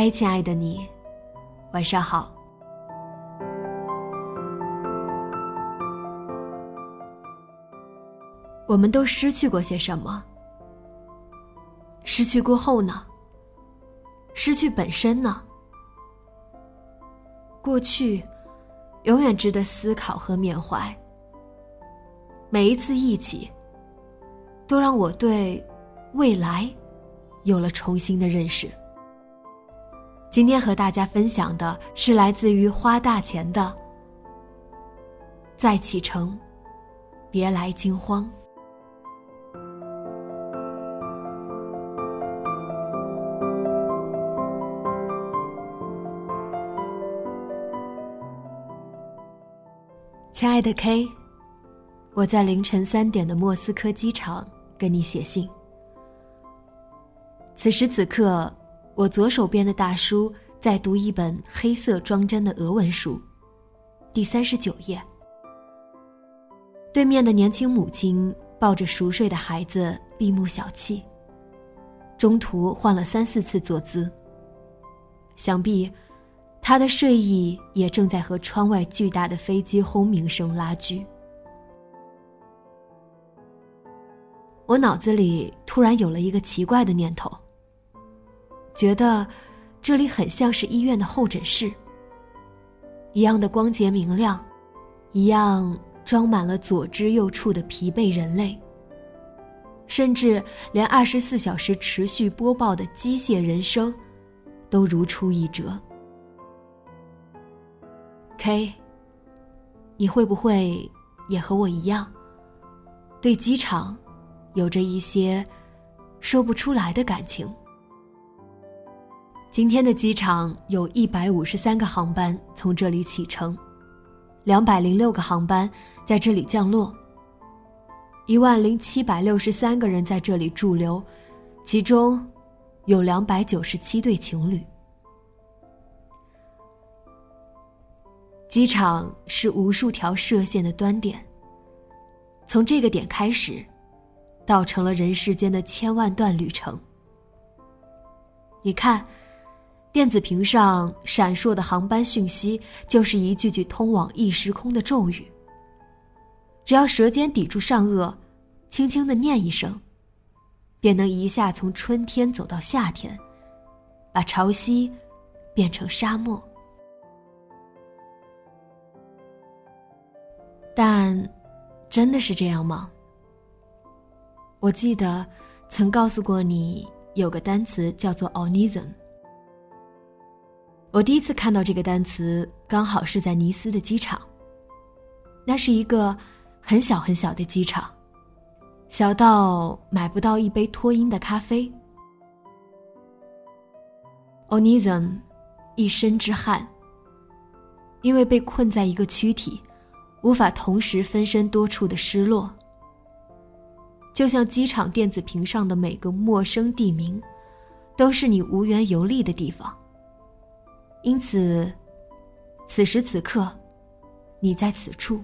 嗨，亲爱的你，晚上好。我们都失去过些什么？失去过后呢？失去本身呢？过去，永远值得思考和缅怀。每一次忆起，都让我对未来有了重新的认识。今天和大家分享的是来自于花大钱的《再启程，别来惊慌》。亲爱的 K，我在凌晨三点的莫斯科机场跟你写信。此时此刻。我左手边的大叔在读一本黑色装帧的俄文书，第三十九页。对面的年轻母亲抱着熟睡的孩子，闭目小憩。中途换了三四次坐姿。想必，他的睡意也正在和窗外巨大的飞机轰鸣声拉锯。我脑子里突然有了一个奇怪的念头。觉得这里很像是医院的候诊室，一样的光洁明亮，一样装满了左支右绌的疲惫人类，甚至连二十四小时持续播报的机械人声都如出一辙。K，你会不会也和我一样，对机场有着一些说不出来的感情？今天的机场有一百五十三个航班从这里启程，两百零六个航班在这里降落。一万零七百六十三个人在这里驻留，其中有两百九十七对情侣。机场是无数条射线的端点，从这个点开始，倒成了人世间的千万段旅程。你看。电子屏上闪烁的航班讯息，就是一句句通往异时空的咒语。只要舌尖抵住上颚，轻轻的念一声，便能一下从春天走到夏天，把潮汐变成沙漠。但，真的是这样吗？我记得曾告诉过你，有个单词叫做 “onism”。我第一次看到这个单词，刚好是在尼斯的机场。那是一个很小很小的机场，小到买不到一杯脱音的咖啡。Onism，一身之汗。因为被困在一个躯体，无法同时分身多处的失落。就像机场电子屏上的每个陌生地名，都是你无缘游历的地方。因此，此时此刻，你在此处。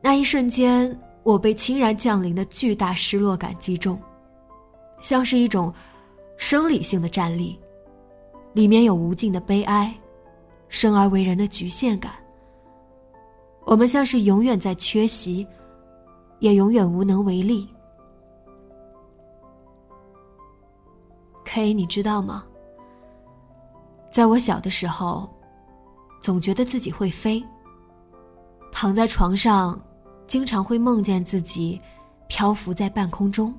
那一瞬间，我被倾然降临的巨大失落感击中，像是一种生理性的战栗，里面有无尽的悲哀、生而为人的局限感。我们像是永远在缺席，也永远无能为力。K，你知道吗？在我小的时候，总觉得自己会飞。躺在床上，经常会梦见自己漂浮在半空中。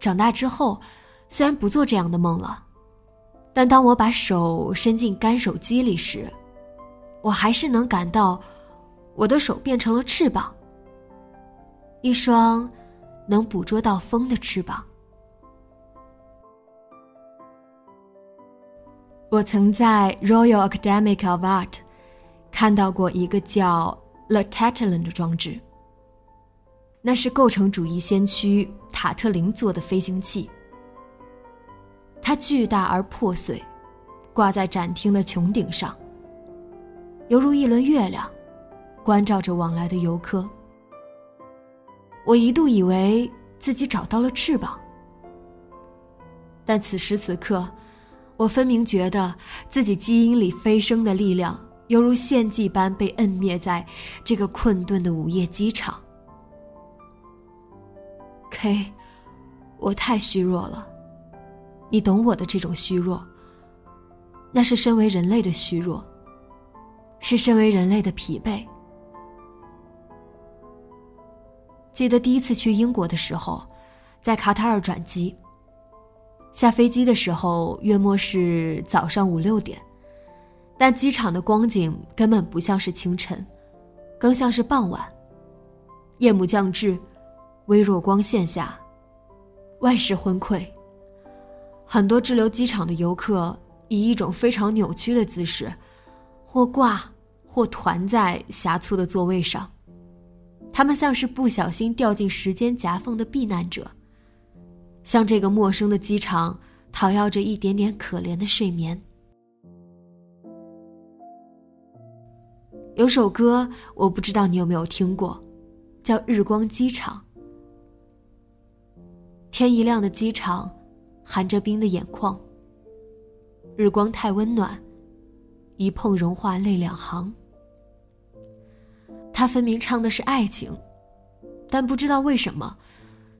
长大之后，虽然不做这样的梦了，但当我把手伸进干手机里时，我还是能感到我的手变成了翅膀，一双能捕捉到风的翅膀。我曾在 Royal Academy of Art 看到过一个叫 letatalan 的装置，那是构成主义先驱塔特林做的飞行器。它巨大而破碎，挂在展厅的穹顶上，犹如一轮月亮，关照着往来的游客。我一度以为自己找到了翅膀，但此时此刻。我分明觉得自己基因里飞升的力量，犹如献祭般被摁灭在这个困顿的午夜机场。K，我太虚弱了，你懂我的这种虚弱。那是身为人类的虚弱，是身为人类的疲惫。记得第一次去英国的时候，在卡塔尔转机。下飞机的时候，约莫是早上五六点，但机场的光景根本不像是清晨，更像是傍晚。夜幕降至，微弱光线下，万事昏聩。很多滞留机场的游客以一种非常扭曲的姿势，或挂，或团在狭促的座位上，他们像是不小心掉进时间夹缝的避难者。向这个陌生的机场讨要着一点点可怜的睡眠。有首歌，我不知道你有没有听过，叫《日光机场》。天一亮的机场，含着冰的眼眶。日光太温暖，一碰融化泪两行。他分明唱的是爱情，但不知道为什么，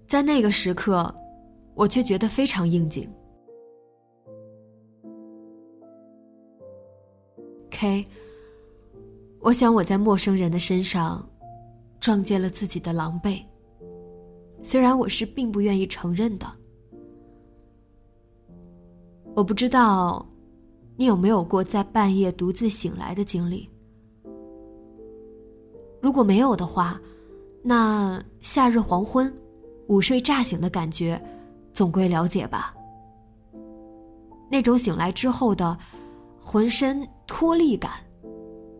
在那个时刻。我却觉得非常应景。K，我想我在陌生人的身上撞见了自己的狼狈，虽然我是并不愿意承认的。我不知道你有没有过在半夜独自醒来的经历。如果没有的话，那夏日黄昏，午睡乍醒的感觉。总归了解吧。那种醒来之后的浑身脱力感，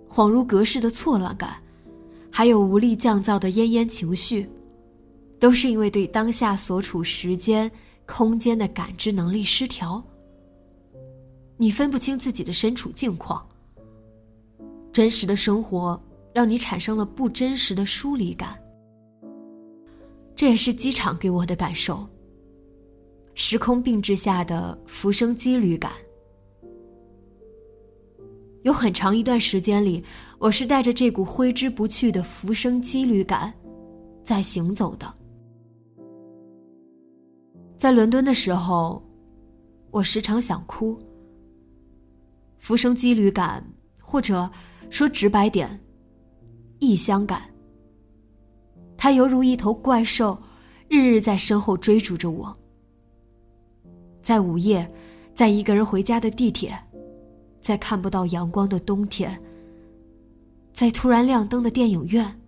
恍如隔世的错乱感，还有无力降噪的奄奄情绪，都是因为对当下所处时间、空间的感知能力失调。你分不清自己的身处境况，真实的生活让你产生了不真实的疏离感。这也是机场给我的感受。时空并置下的浮生羁旅感，有很长一段时间里，我是带着这股挥之不去的浮生羁旅感，在行走的。在伦敦的时候，我时常想哭。浮生羁旅感，或者说直白点，异乡感。它犹如一头怪兽，日日在身后追逐着我。在午夜，在一个人回家的地铁，在看不到阳光的冬天，在突然亮灯的电影院，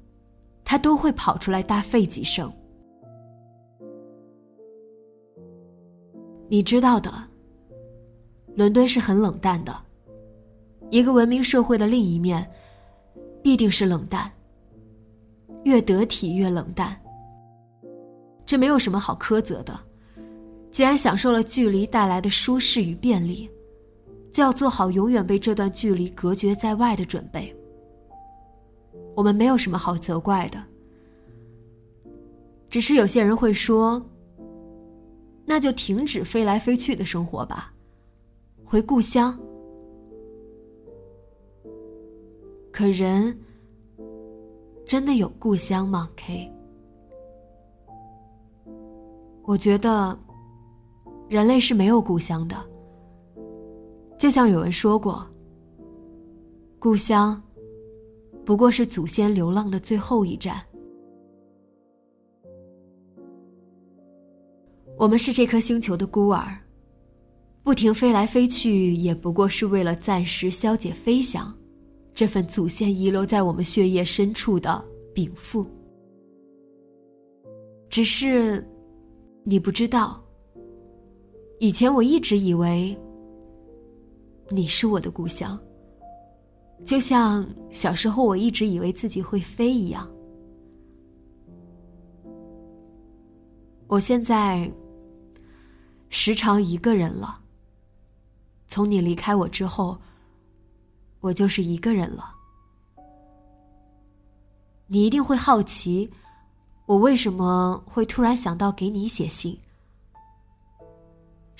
他都会跑出来大吠几声。你知道的，伦敦是很冷淡的，一个文明社会的另一面，必定是冷淡。越得体越冷淡，这没有什么好苛责的。既然享受了距离带来的舒适与便利，就要做好永远被这段距离隔绝在外的准备。我们没有什么好责怪的，只是有些人会说：“那就停止飞来飞去的生活吧，回故乡，可人真的有故乡吗？K，我觉得人类是没有故乡的。就像有人说过，故乡不过是祖先流浪的最后一站。我们是这颗星球的孤儿，不停飞来飞去，也不过是为了暂时消解飞翔这份祖先遗留在我们血液深处的禀赋。只是，你不知道，以前我一直以为你是我的故乡，就像小时候我一直以为自己会飞一样。我现在。时常一个人了。从你离开我之后，我就是一个人了。你一定会好奇，我为什么会突然想到给你写信？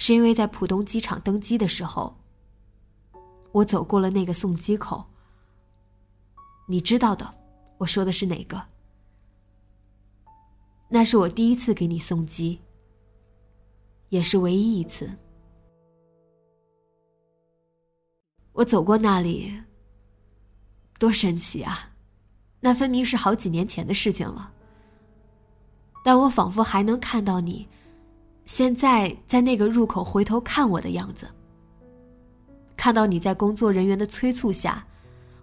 是因为在浦东机场登机的时候，我走过了那个送机口。你知道的，我说的是哪个？那是我第一次给你送机。也是唯一一次，我走过那里，多神奇啊！那分明是好几年前的事情了，但我仿佛还能看到你，现在在那个入口回头看我的样子，看到你在工作人员的催促下，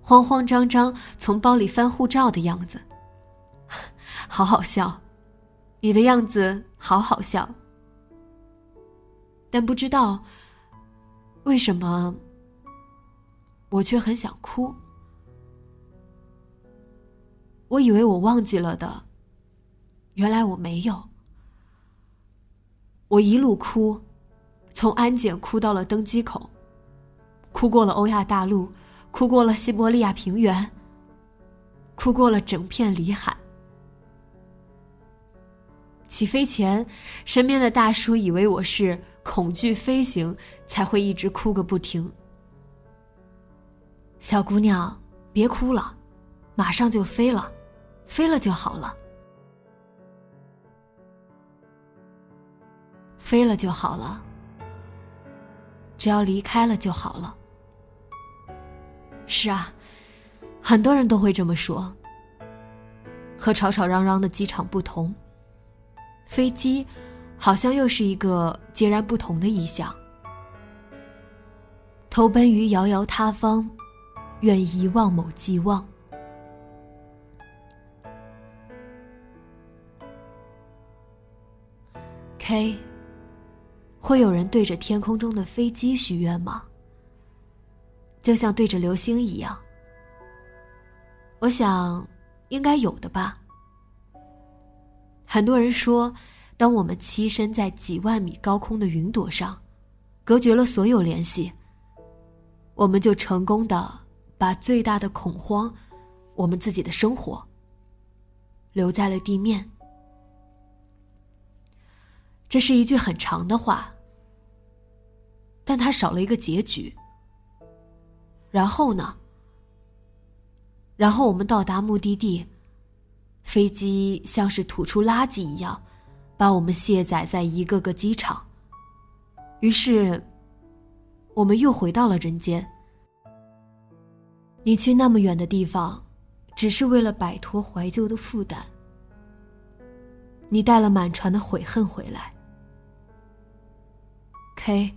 慌慌张张从包里翻护照的样子，好好笑，你的样子好好笑。但不知道为什么，我却很想哭。我以为我忘记了的，原来我没有。我一路哭，从安检哭到了登机口，哭过了欧亚大陆，哭过了西伯利亚平原，哭过了整片里海。起飞前，身边的大叔以为我是。恐惧飞行才会一直哭个不停。小姑娘，别哭了，马上就飞了，飞了就好了，飞了就好了，只要离开了就好了。是啊，很多人都会这么说。和吵吵嚷嚷的机场不同，飞机。好像又是一个截然不同的意象。投奔于遥遥他方，愿遗忘某寄望。K，会有人对着天空中的飞机许愿吗？就像对着流星一样。我想，应该有的吧。很多人说。当我们栖身在几万米高空的云朵上，隔绝了所有联系，我们就成功的把最大的恐慌，我们自己的生活，留在了地面。这是一句很长的话，但它少了一个结局。然后呢？然后我们到达目的地，飞机像是吐出垃圾一样。把我们卸载在一个个机场，于是，我们又回到了人间。你去那么远的地方，只是为了摆脱怀旧的负担。你带了满船的悔恨回来。K，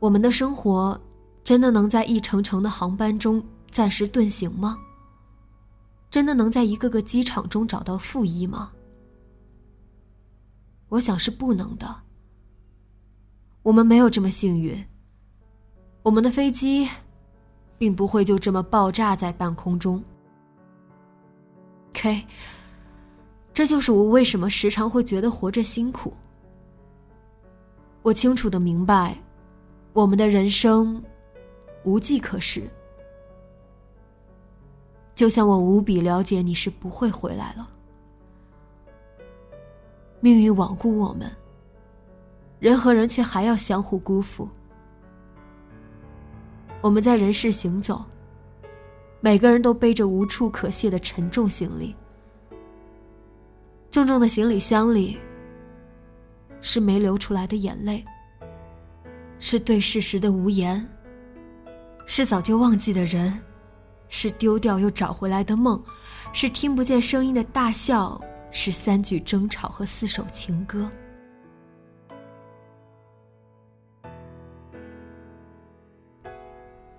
我们的生活真的能在一程程的航班中暂时遁形吗？真的能在一个个机场中找到负一吗？我想是不能的。我们没有这么幸运。我们的飞机，并不会就这么爆炸在半空中。K，这就是我为什么时常会觉得活着辛苦。我清楚的明白，我们的人生无计可施。就像我无比了解你是不会回来了。命运罔顾我们，人和人却还要相互辜负。我们在人世行走，每个人都背着无处可卸的沉重行李，重重的行李箱里是没流出来的眼泪，是对事实的无言，是早就忘记的人，是丢掉又找回来的梦，是听不见声音的大笑，是三句争吵和四首情歌。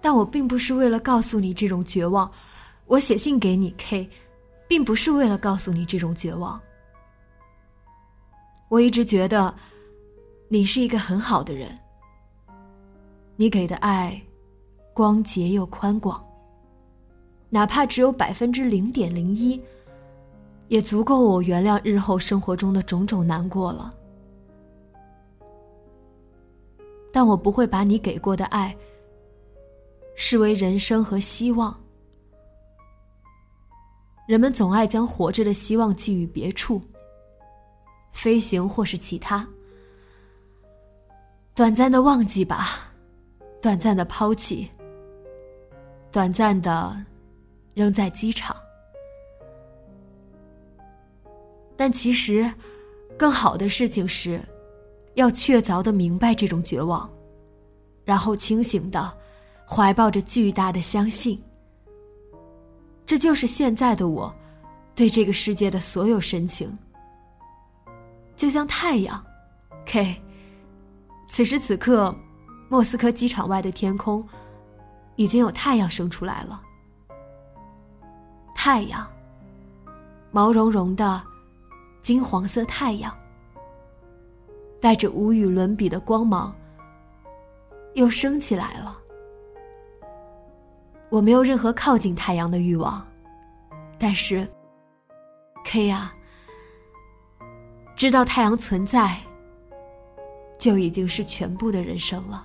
但我并不是为了告诉你这种绝望，我写信给你 K，并不是为了告诉你这种绝望。我一直觉得，你是一个很好的人。你给的爱，光洁又宽广。哪怕只有百分之零点零一，也足够我原谅日后生活中的种种难过了。但我不会把你给过的爱。视为人生和希望，人们总爱将活着的希望寄予别处，飞行或是其他。短暂的忘记吧，短暂的抛弃，短暂的扔在机场。但其实，更好的事情是，要确凿的明白这种绝望，然后清醒的。怀抱着巨大的相信，这就是现在的我，对这个世界的所有深情。就像太阳，K。此时此刻，莫斯科机场外的天空，已经有太阳升出来了。太阳，毛茸茸的，金黄色太阳，带着无与伦比的光芒，又升起来了。我没有任何靠近太阳的欲望，但是，K 呀，知道太阳存在，就已经是全部的人生了。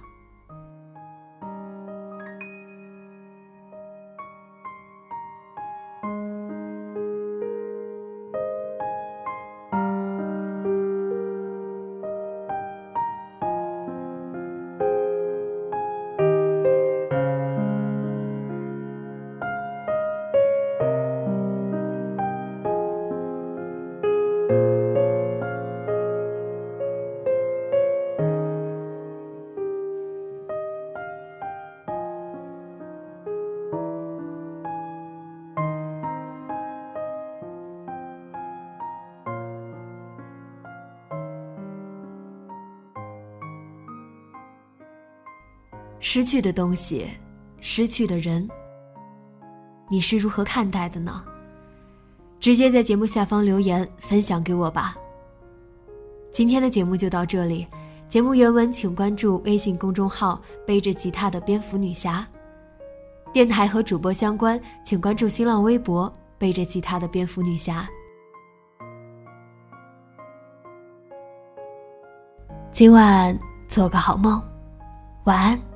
失去的东西，失去的人，你是如何看待的呢？直接在节目下方留言分享给我吧。今天的节目就到这里，节目原文请关注微信公众号“背着吉他的蝙蝠女侠”，电台和主播相关，请关注新浪微博“背着吉他的蝙蝠女侠”。今晚做个好梦，晚安。